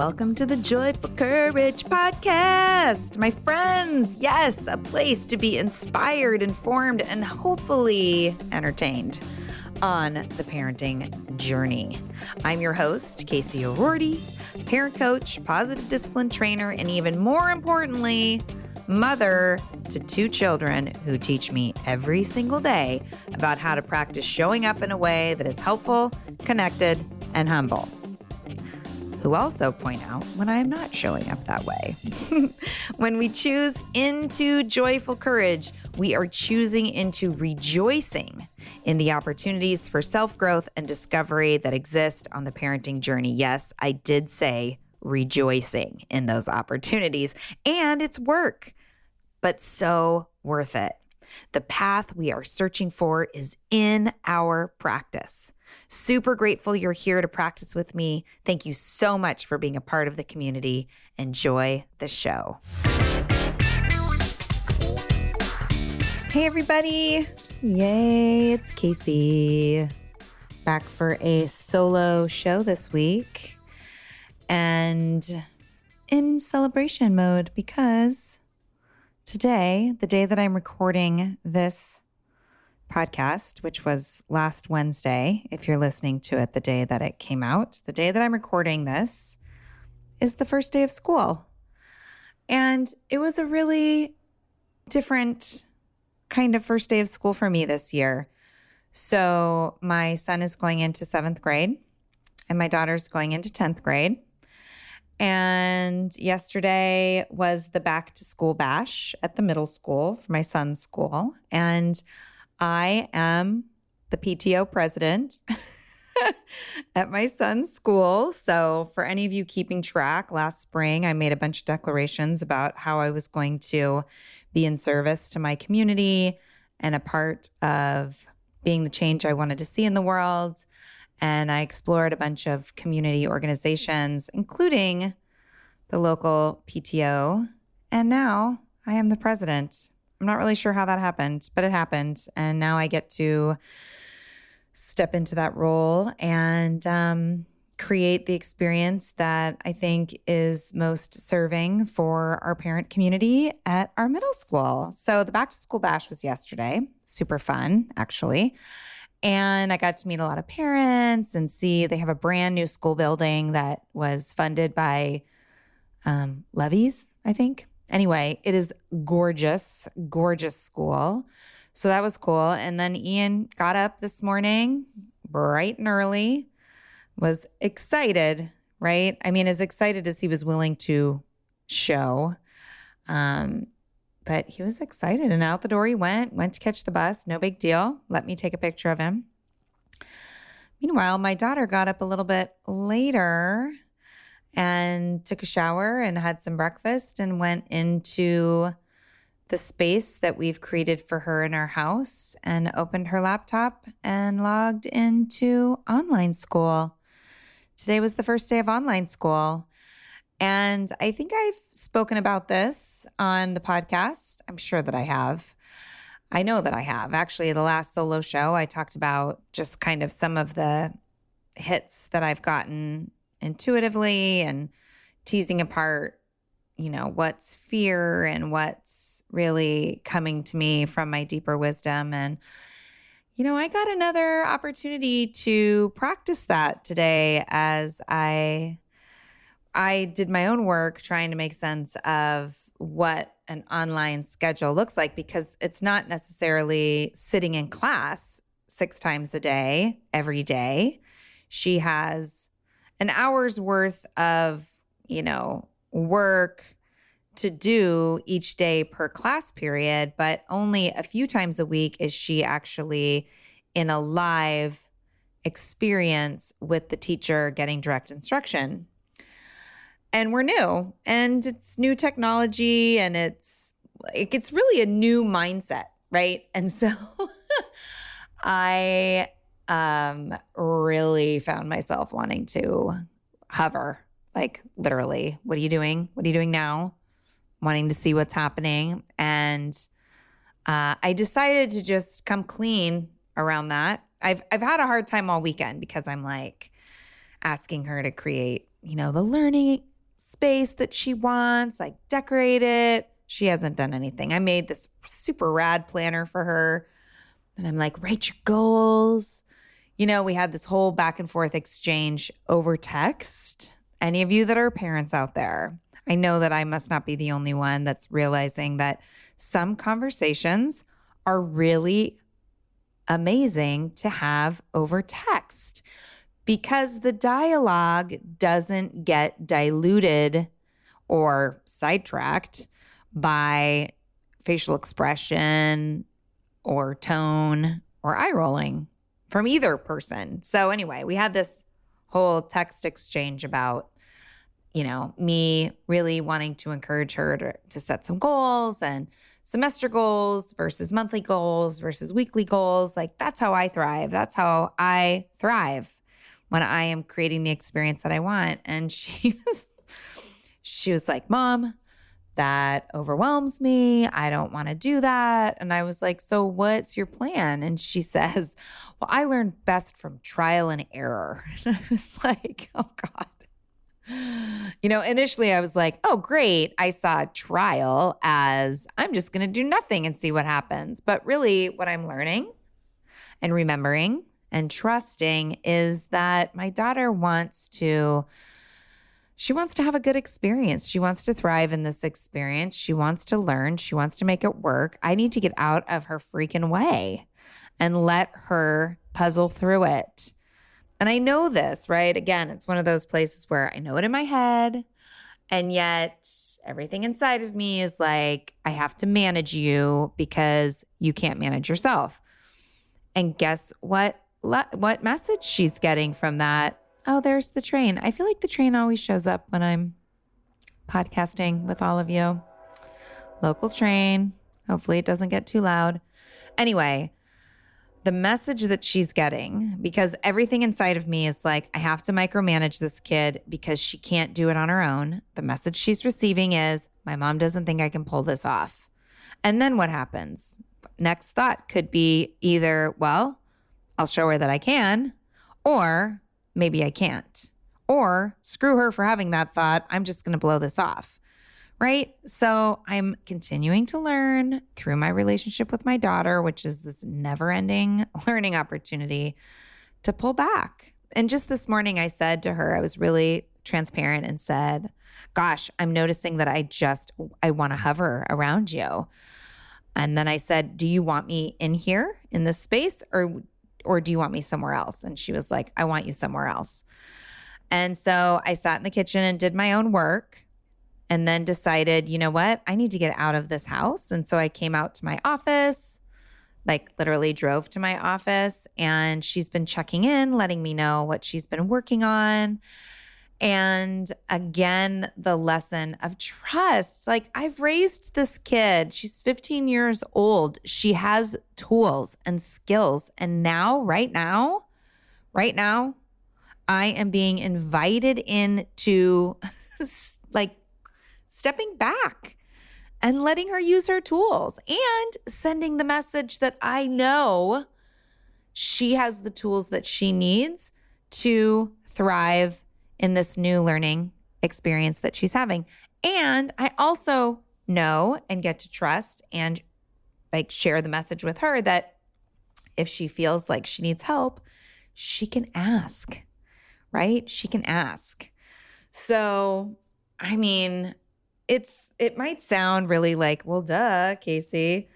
Welcome to the Joyful Courage podcast. My friends, yes, a place to be inspired, informed, and hopefully entertained on the parenting journey. I'm your host, Casey O'Roarty, parent coach, positive discipline trainer, and even more importantly, mother to two children who teach me every single day about how to practice showing up in a way that is helpful, connected, and humble who also point out when I am not showing up that way. when we choose into joyful courage, we are choosing into rejoicing in the opportunities for self growth and discovery that exist on the parenting journey. Yes, I did say rejoicing in those opportunities, and it's work, but so worth it. The path we are searching for is in our practice. Super grateful you're here to practice with me. Thank you so much for being a part of the community. Enjoy the show. Hey, everybody. Yay, it's Casey. Back for a solo show this week and in celebration mode because today, the day that I'm recording this podcast, which was last Wednesday, if you're listening to it the day that it came out, the day that I'm recording this is the first day of school. And it was a really different kind of first day of school for me this year. So, my son is going into seventh grade, and my daughter's going into 10th grade. And yesterday was the back to school bash at the middle school for my son's school. And I am the PTO president at my son's school. So, for any of you keeping track, last spring I made a bunch of declarations about how I was going to be in service to my community and a part of being the change I wanted to see in the world. And I explored a bunch of community organizations, including the local PTO. And now I am the president I'm not really sure how that happened, but it happened. And now I get to step into that role and um, create the experience that I think is most serving for our parent community at our middle school. So the back to school bash was yesterday, super fun, actually. And I got to meet a lot of parents and see they have a brand new school building that was funded by um, levies, I think. Anyway, it is gorgeous, gorgeous school. So that was cool. And then Ian got up this morning bright and early, was excited, right? I mean, as excited as he was willing to show. Um, but he was excited and out the door he went, went to catch the bus. No big deal. Let me take a picture of him. Meanwhile, my daughter got up a little bit later and took a shower and had some breakfast and went into the space that we've created for her in our house and opened her laptop and logged into online school. Today was the first day of online school. And I think I've spoken about this on the podcast. I'm sure that I have. I know that I have. Actually, the last solo show, I talked about just kind of some of the hits that I've gotten intuitively and teasing apart, you know, what's fear and what's really coming to me from my deeper wisdom. And, you know, I got another opportunity to practice that today as I I did my own work trying to make sense of what an online schedule looks like because it's not necessarily sitting in class six times a day every day. She has an hour's worth of, you know, work to do each day per class period, but only a few times a week is she actually in a live experience with the teacher getting direct instruction. And we're new and it's new technology and it's it's really a new mindset, right? And so I um, really found myself wanting to hover, like literally, what are you doing? What are you doing now? Wanting to see what's happening. And uh, I decided to just come clean around that. I've I've had a hard time all weekend because I'm like asking her to create, you know, the learning space that she wants, like decorate it. She hasn't done anything. I made this super rad planner for her. And I'm like, write your goals. You know, we had this whole back and forth exchange over text. Any of you that are parents out there, I know that I must not be the only one that's realizing that some conversations are really amazing to have over text because the dialogue doesn't get diluted or sidetracked by facial expression or tone or eye rolling from either person. So, anyway, we had this whole text exchange about, you know, me really wanting to encourage her to, to set some goals and semester goals versus monthly goals versus weekly goals. Like, that's how I thrive. That's how I thrive when I am creating the experience that I want. And she was, she was like, Mom, that overwhelms me. I don't want to do that. And I was like, So what's your plan? And she says, Well, I learned best from trial and error. And I was like, Oh God. You know, initially I was like, oh, great. I saw trial as I'm just going to do nothing and see what happens. But really, what I'm learning and remembering and trusting is that my daughter wants to she wants to have a good experience. She wants to thrive in this experience. She wants to learn. She wants to make it work. I need to get out of her freaking way and let her puzzle through it. And I know this, right? Again, it's one of those places where I know it in my head. And yet, everything inside of me is like, I have to manage you because you can't manage yourself. And guess what? What message she's getting from that Oh, there's the train. I feel like the train always shows up when I'm podcasting with all of you. Local train. Hopefully, it doesn't get too loud. Anyway, the message that she's getting, because everything inside of me is like, I have to micromanage this kid because she can't do it on her own. The message she's receiving is, my mom doesn't think I can pull this off. And then what happens? Next thought could be either, well, I'll show her that I can, or maybe I can't. Or screw her for having that thought. I'm just going to blow this off. Right. So I'm continuing to learn through my relationship with my daughter, which is this never ending learning opportunity to pull back. And just this morning, I said to her, I was really transparent and said, Gosh, I'm noticing that I just, I want to hover around you. And then I said, Do you want me in here in this space or or do you want me somewhere else? And she was like, I want you somewhere else. And so I sat in the kitchen and did my own work and then decided, you know what? I need to get out of this house. And so I came out to my office, like literally drove to my office, and she's been checking in, letting me know what she's been working on. And again, the lesson of trust. Like, I've raised this kid. She's 15 years old. She has tools and skills. And now, right now, right now, I am being invited into like stepping back and letting her use her tools and sending the message that I know she has the tools that she needs to thrive in this new learning experience that she's having. And I also know and get to trust and like share the message with her that if she feels like she needs help, she can ask, right? She can ask. So, I mean, it's it might sound really like, well, duh, Casey.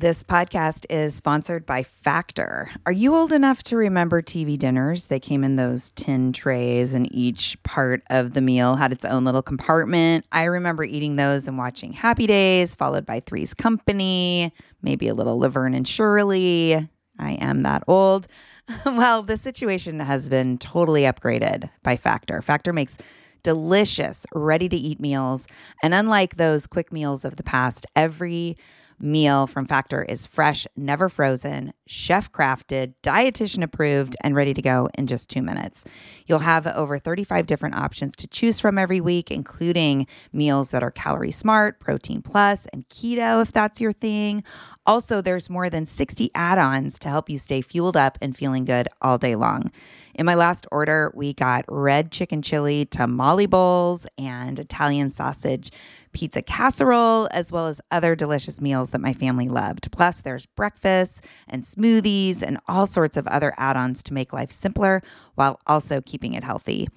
This podcast is sponsored by Factor. Are you old enough to remember TV dinners? They came in those tin trays, and each part of the meal had its own little compartment. I remember eating those and watching Happy Days, followed by Three's Company, maybe a little Laverne and Shirley. I am that old. well, the situation has been totally upgraded by Factor. Factor makes delicious, ready to eat meals. And unlike those quick meals of the past, every meal from Factor is fresh, never frozen, chef crafted, dietitian approved, and ready to go in just two minutes. You'll have over 35 different options to choose from every week, including meals that are calorie smart, protein plus, and keto if that's your thing. Also, there's more than 60 add ons to help you stay fueled up and feeling good all day long. In my last order, we got red chicken chili tamale bowls and Italian sausage pizza casserole, as well as other delicious meals that my family loved. Plus, there's breakfast and smoothies and all sorts of other add ons to make life simpler while also keeping it healthy.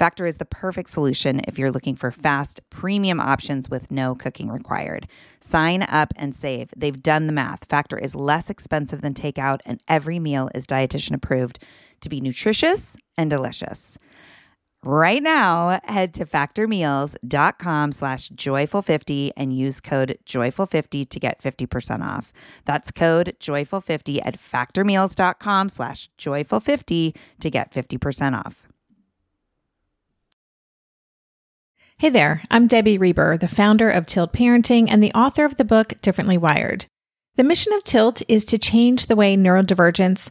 Factor is the perfect solution if you're looking for fast, premium options with no cooking required. Sign up and save. They've done the math. Factor is less expensive than takeout, and every meal is dietitian approved to be nutritious and delicious. Right now, head to factormeals.com slash joyful50 and use code joyful50 to get 50% off. That's code joyful50 at factormeals.com slash joyful50 to get 50% off. Hey there, I'm Debbie Reber, the founder of Tilt Parenting and the author of the book Differently Wired. The mission of Tilt is to change the way neurodivergence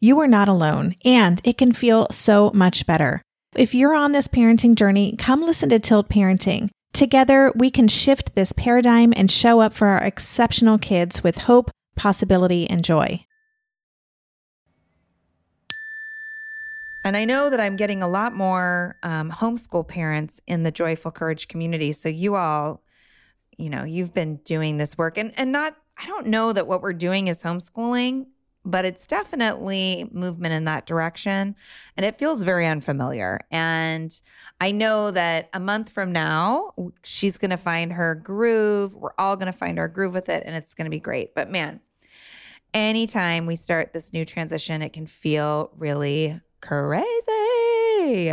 you are not alone, and it can feel so much better. If you're on this parenting journey, come listen to Tilt Parenting. Together, we can shift this paradigm and show up for our exceptional kids with hope, possibility, and joy. And I know that I'm getting a lot more um, homeschool parents in the Joyful Courage community. So, you all, you know, you've been doing this work and, and not, I don't know that what we're doing is homeschooling but it's definitely movement in that direction. And it feels very unfamiliar. And I know that a month from now, she's going to find her groove. We're all going to find our groove with it, and it's going to be great. But man, anytime we start this new transition, it can feel really crazy.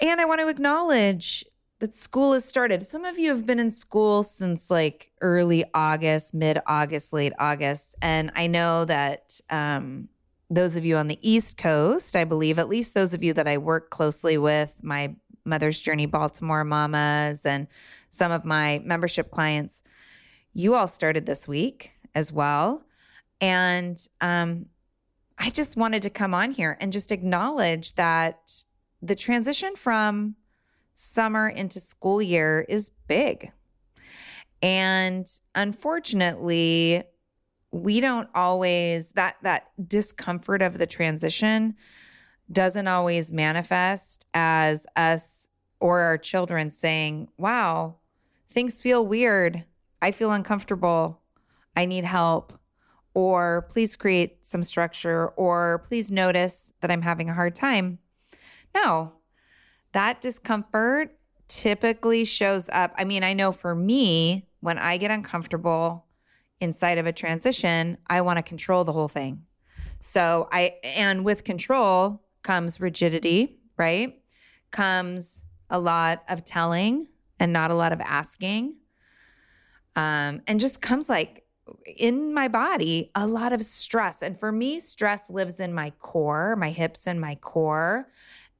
And I want to acknowledge that school has started. Some of you have been in school since like early August, mid August, late August. And I know that um, those of you on the East Coast, I believe, at least those of you that I work closely with, my Mother's Journey Baltimore mamas and some of my membership clients, you all started this week as well. And um, I just wanted to come on here and just acknowledge that the transition from summer into school year is big. And unfortunately, we don't always that that discomfort of the transition doesn't always manifest as us or our children saying, "Wow, things feel weird. I feel uncomfortable. I need help." Or please create some structure or please notice that I'm having a hard time. No, that discomfort typically shows up. I mean, I know for me, when I get uncomfortable inside of a transition, I want to control the whole thing. So I, and with control comes rigidity, right? Comes a lot of telling and not a lot of asking. Um, and just comes like in my body a lot of stress. And for me, stress lives in my core, my hips and my core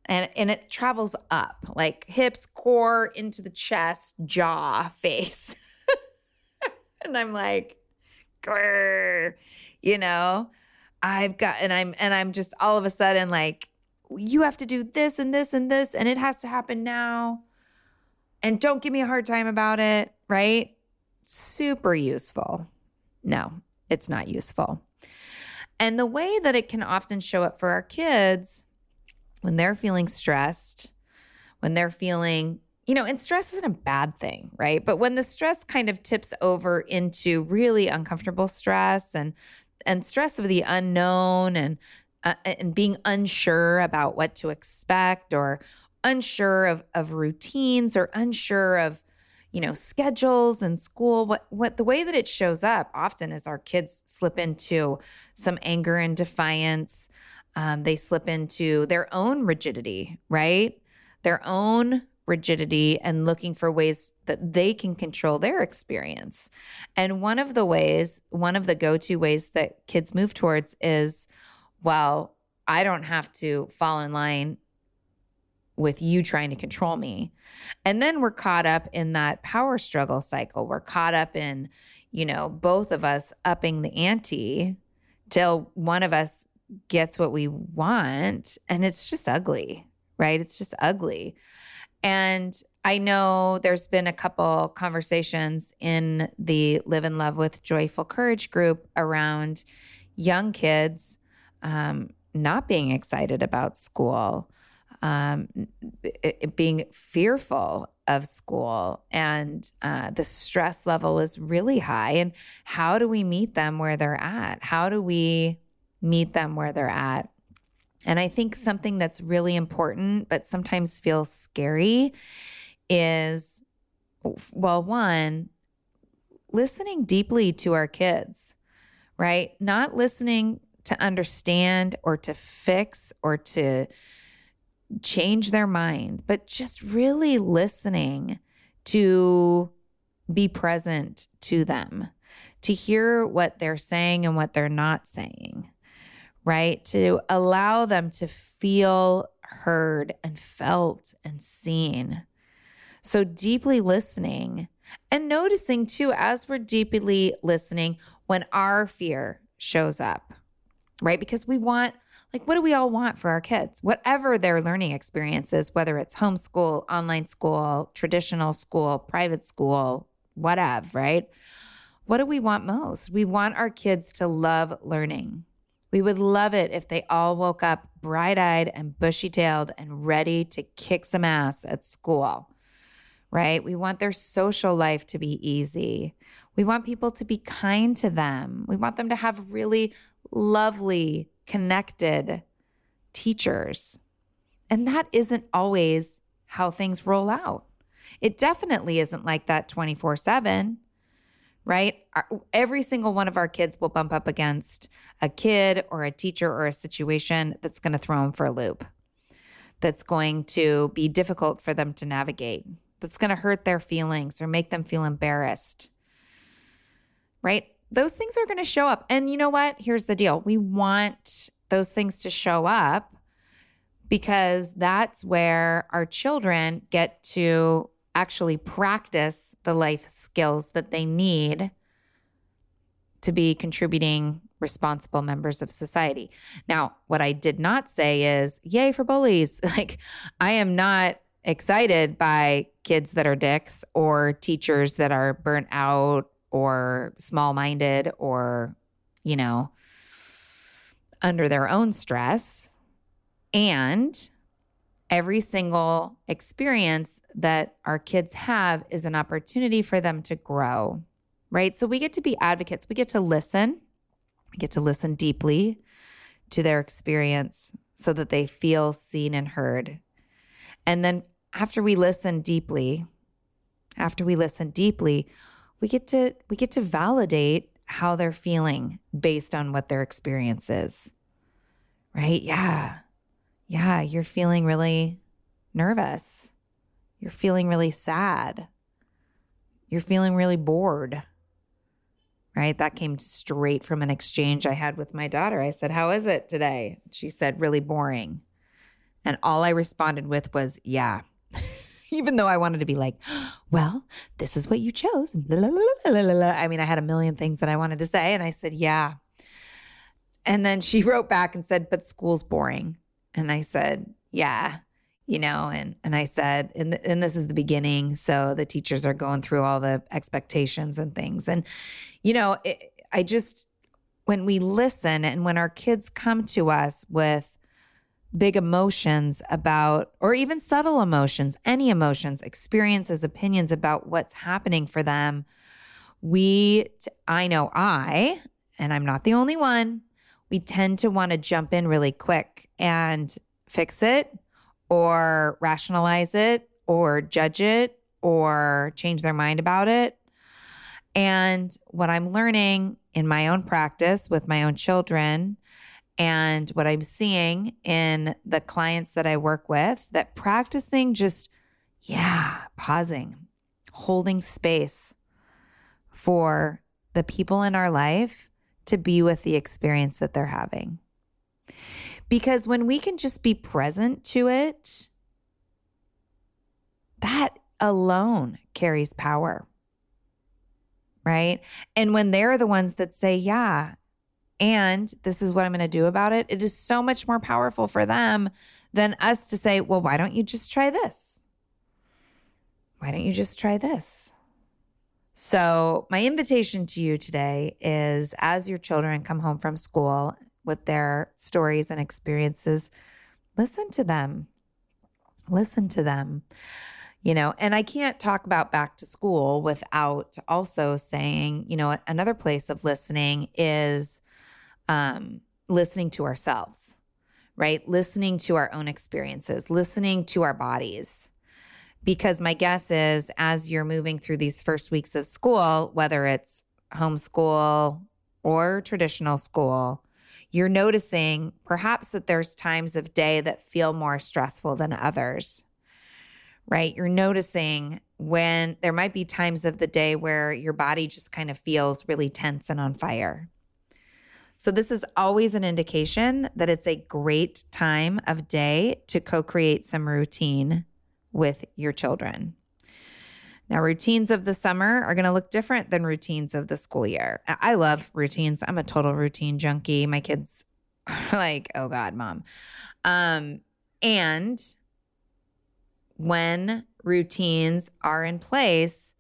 and and it travels up like hips core into the chest jaw face. And i'm like Grr, you know? I've got and i'm and i'm just all of a sudden like you have to do this and this and this and it has to happen now. And don't give me a hard time about it right? Super useful. No it's not useful. And the way that it can often show up for our kids when they're feeling stressed, when they're feeling you know, and stress isn't a bad thing, right? But when the stress kind of tips over into really uncomfortable stress and and stress of the unknown and uh, and being unsure about what to expect or unsure of of routines or unsure of you know schedules and school what what the way that it shows up often is our kids slip into some anger and defiance um, they slip into their own rigidity right their own rigidity and looking for ways that they can control their experience. And one of the ways, one of the go to ways that kids move towards is, well, I don't have to fall in line with you trying to control me. And then we're caught up in that power struggle cycle. We're caught up in, you know, both of us upping the ante till one of us gets what we want. And it's just ugly, right? It's just ugly. And I know there's been a couple conversations in the Live and Love with Joyful Courage group around young kids um, not being excited about school, um, being fearful of school, and uh, the stress level is really high. And how do we meet them where they're at? How do we meet them where they're at? And I think something that's really important, but sometimes feels scary, is well, one, listening deeply to our kids, right? Not listening to understand or to fix or to change their mind, but just really listening to be present to them, to hear what they're saying and what they're not saying right? To allow them to feel heard and felt and seen. So, deeply listening and noticing too, as we're deeply listening, when our fear shows up, right? Because we want, like, what do we all want for our kids? Whatever their learning experience is, whether it's homeschool, online school, traditional school, private school, whatever, right? What do we want most? We want our kids to love learning. We would love it if they all woke up bright eyed and bushy tailed and ready to kick some ass at school, right? We want their social life to be easy. We want people to be kind to them. We want them to have really lovely, connected teachers. And that isn't always how things roll out. It definitely isn't like that 24 7 right? every single one of our kids will bump up against a kid or a teacher or a situation that's going to throw them for a loop, that's going to be difficult for them to navigate, that's going to hurt their feelings or make them feel embarrassed, right? Those things are going to show up. And you know what? Here's the deal we want those things to show up because that's where our children get to actually practice the life skills that they need to be contributing responsible members of society. Now, what I did not say is, yay for bullies. Like, I am not excited by kids that are dicks or teachers that are burnt out or small minded or, you know, under their own stress. And every single experience that our kids have is an opportunity for them to grow, right? So we get to be advocates, we get to listen, we get to listen deeply to their experience so that they feel seen and heard. And then after we listen deeply, after we listen deeply, we get to we get to validate how they're feeling based on what their experience is. Right? Yeah yeah, you're feeling really nervous. You're feeling really sad. You're feeling really bored. Right? That came straight from an exchange I had with my daughter. I said, How is it today? She said, Really boring. And all I responded with was, Yeah. Even though I wanted to be like, Well, this is what you chose. I mean, I had a million things that I wanted to say. And I said, Yeah. And then she wrote back and said, But school's boring. And I said, yeah, you know, and and I said, and and this is the beginning, so the teachers are going through all the expectations and things, and you know, it, I just when we listen and when our kids come to us with big emotions about, or even subtle emotions, any emotions, experiences, opinions about what's happening for them, we, I know I, and I'm not the only one, we tend to want to jump in really quick and fix it or rationalize it or judge it or change their mind about it. And what I'm learning in my own practice with my own children and what I'm seeing in the clients that I work with that practicing just, yeah, pausing, holding space for the people in our life to be with the experience that they're having. Because when we can just be present to it, that alone carries power. Right. And when they're the ones that say, yeah, and this is what I'm going to do about it, it is so much more powerful for them than us to say, well, why don't you just try this? Why don't you just try this? So, my invitation to you today is as your children come home from school with their stories and experiences, listen to them. Listen to them. You know, and I can't talk about back to school without also saying, you know, another place of listening is um, listening to ourselves, right? Listening to our own experiences, listening to our bodies because my guess is as you're moving through these first weeks of school, whether it's homeschool or traditional school, you're noticing perhaps that there's times of day that feel more stressful than others, right? You're noticing when there might be times of the day where your body just kind of feels really tense and on fire. So, this is always an indication that it's a great time of day to co create some routine with your children. Now, routines of the summer are going to look different than routines of the school year. I love routines. I'm a total routine junkie. My kids are like, oh God, mom. Um, and when routines are in place,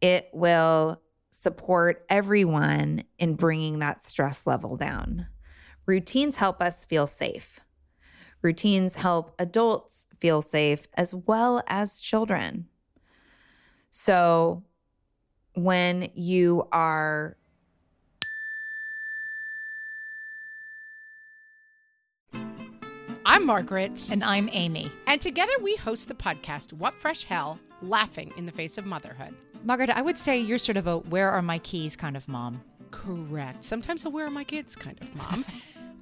it will support everyone in bringing that stress level down. Routines help us feel safe. Routines help adults feel safe as well as children. So when you are I'm Margaret. And I'm Amy. And together we host the podcast, What Fresh Hell Laughing in the Face of Motherhood. Margaret, I would say you're sort of a where are my keys kind of mom. Correct. Sometimes a where are my kids kind of mom.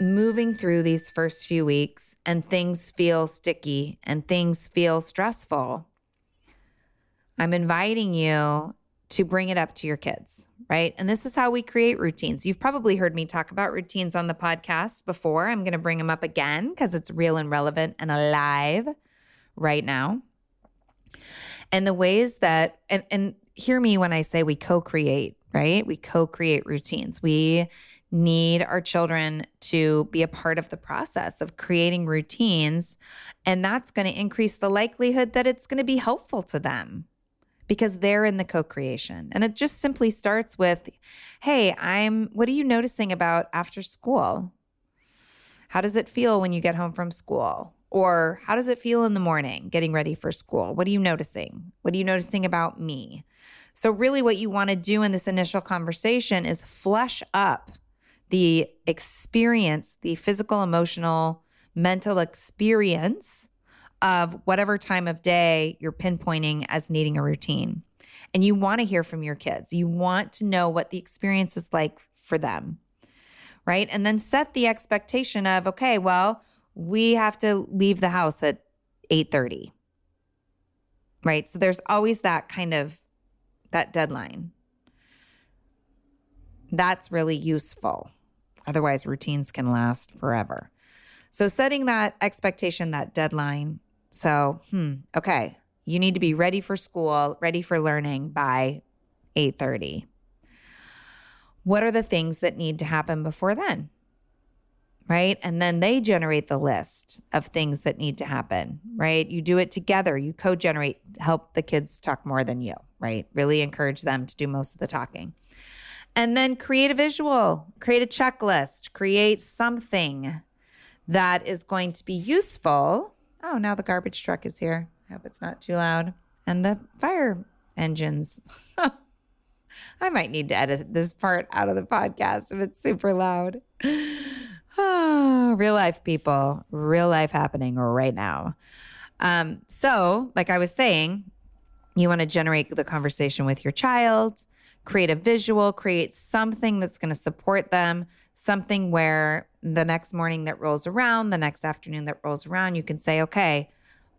Moving through these first few weeks and things feel sticky and things feel stressful, I'm inviting you to bring it up to your kids, right? And this is how we create routines. You've probably heard me talk about routines on the podcast before. I'm going to bring them up again because it's real and relevant and alive right now. And the ways that, and, and hear me when I say we co create, right? We co create routines. We need our children to be a part of the process of creating routines. And that's going to increase the likelihood that it's going to be helpful to them because they're in the co creation. And it just simply starts with Hey, I'm, what are you noticing about after school? How does it feel when you get home from school? Or how does it feel in the morning getting ready for school? What are you noticing? What are you noticing about me? So, really, what you want to do in this initial conversation is flesh up the experience, the physical, emotional, mental experience of whatever time of day you're pinpointing as needing a routine. And you want to hear from your kids. You want to know what the experience is like for them. Right? And then set the expectation of, okay, well, we have to leave the house at 8:30. Right? So there's always that kind of that deadline. That's really useful. Otherwise, routines can last forever. So setting that expectation, that deadline. So, hmm, okay, you need to be ready for school, ready for learning by 8:30. What are the things that need to happen before then? Right? And then they generate the list of things that need to happen, right? You do it together. You co-generate, help the kids talk more than you, right? Really encourage them to do most of the talking. And then create a visual, create a checklist, create something that is going to be useful. Oh, now the garbage truck is here. I hope it's not too loud. And the fire engines. I might need to edit this part out of the podcast if it's super loud. Oh, real life people, real life happening right now. Um, so, like I was saying, you want to generate the conversation with your child create a visual, create something that's going to support them, something where the next morning that rolls around, the next afternoon that rolls around, you can say, okay,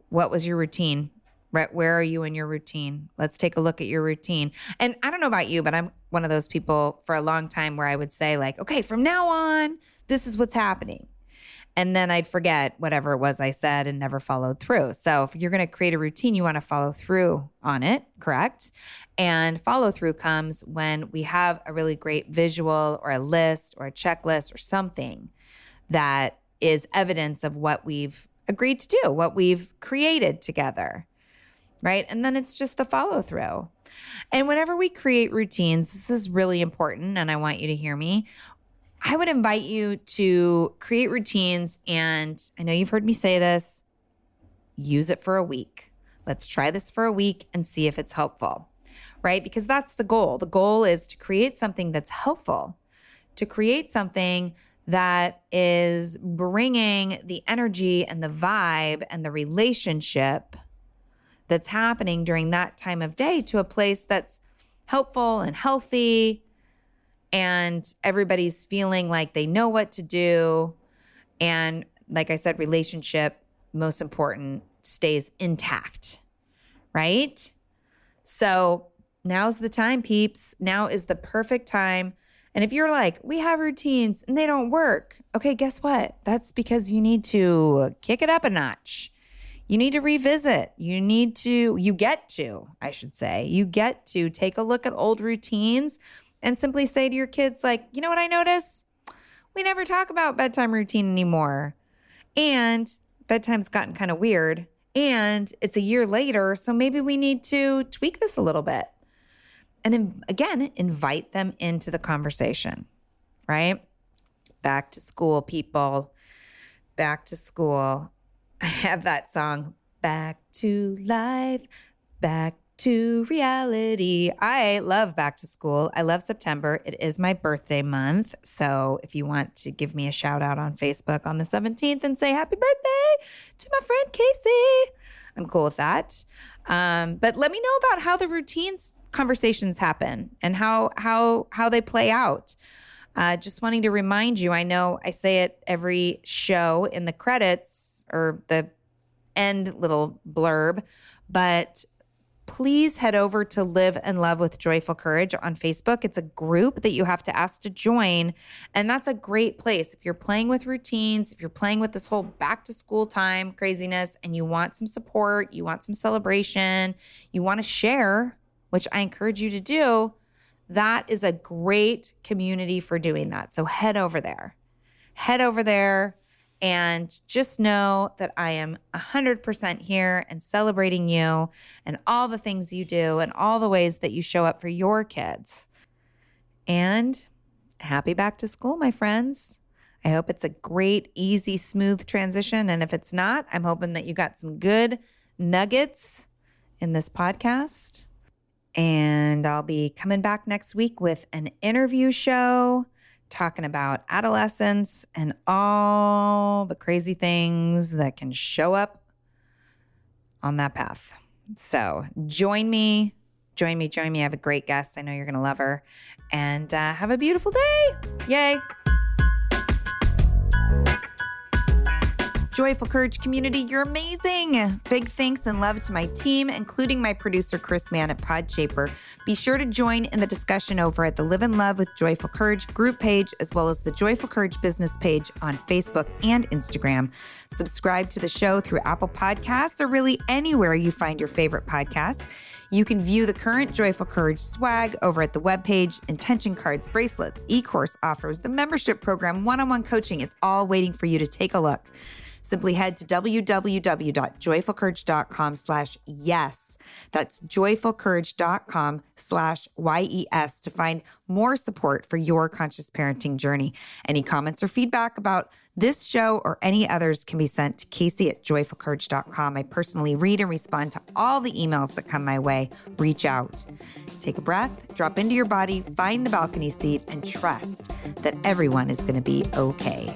what was your routine? Right, where are you in your routine? Let's take a look at your routine. And I don't know about you, but I'm one of those people for a long time where I would say, like, okay, from now on, this is what's happening and then I'd forget whatever it was I said and never followed through. So if you're going to create a routine, you want to follow through on it, correct? And follow through comes when we have a really great visual or a list or a checklist or something that is evidence of what we've agreed to do, what we've created together. Right. And then it's just the follow through. And whenever we create routines, this is really important, and I want you to hear me. I would invite you to create routines. And I know you've heard me say this use it for a week. Let's try this for a week and see if it's helpful, right? Because that's the goal. The goal is to create something that's helpful, to create something that is bringing the energy and the vibe and the relationship that's happening during that time of day to a place that's helpful and healthy and everybody's feeling like they know what to do. And like I said, relationship, most important, stays intact, right? So now's the time, peeps. Now is the perfect time. And if you're like, we have routines and they don't work, okay, guess what? That's because you need to kick it up a notch. You need to revisit. You need to, you get to, I should say, you get to take a look at old routines and simply say to your kids, like, you know what I notice? We never talk about bedtime routine anymore. And bedtime's gotten kind of weird. And it's a year later. So maybe we need to tweak this a little bit. And then again, invite them into the conversation, right? Back to school, people. Back to school. I have that song, Back to Life, Back to reality. I love back to school. I love September. It is my birthday month. So if you want to give me a shout out on Facebook on the 17th and say happy birthday to my friend Casey, I'm cool with that. Um, but let me know about how the routines conversations happen and how how how they play out. Uh, just wanting to remind you, I know I say it every show in the credits or the end little blurb, but please head over to Live and Love with Joyful Courage on Facebook. It's a group that you have to ask to join. And that's a great place. If you're playing with routines, if you're playing with this whole back to school time craziness and you want some support, you want some celebration, you want to share, which I encourage you to do, that is a great community for doing that. So head over there. Head over there and just know that I am 100% here and celebrating you and all the things you do and all the ways that you show up for your kids. And happy back to school, my friends. I hope it's a great, easy, smooth transition. And if it's not, I'm hoping that you got some good nuggets in this podcast. And I'll be coming back next week with an interview show talking about adolescence and all the crazy things that can show up on that path. So join me, join me, join me. I have a great guest. I know you're going to love her. And uh, have a beautiful day. Yay. Joyful Courage community, you're amazing. Big thanks and love to my team, including my producer, Chris Mann at Podshaper. Be sure to join in the discussion over at the Live and Love with Joyful Courage group page, as well as the Joyful Courage business page on Facebook and Instagram. Subscribe to the show through Apple Podcasts or really anywhere you find your favorite podcasts. You can view the current Joyful Courage swag over at the webpage, intention cards, bracelets, e-course offers, the membership program, one-on-one coaching. It's all waiting for you to take a look. Simply head to www.joyfulcourage.com slash yes. That's joyfulcourage.com slash Y-E-S to find more support for your conscious parenting journey. Any comments or feedback about this show or any others can be sent to Casey at joyfulcourage.com. I personally read and respond to all the emails that come my way. Reach out. Take a breath, drop into your body, find the balcony seat, and trust that everyone is going to be okay.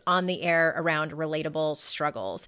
on the air around relatable struggles.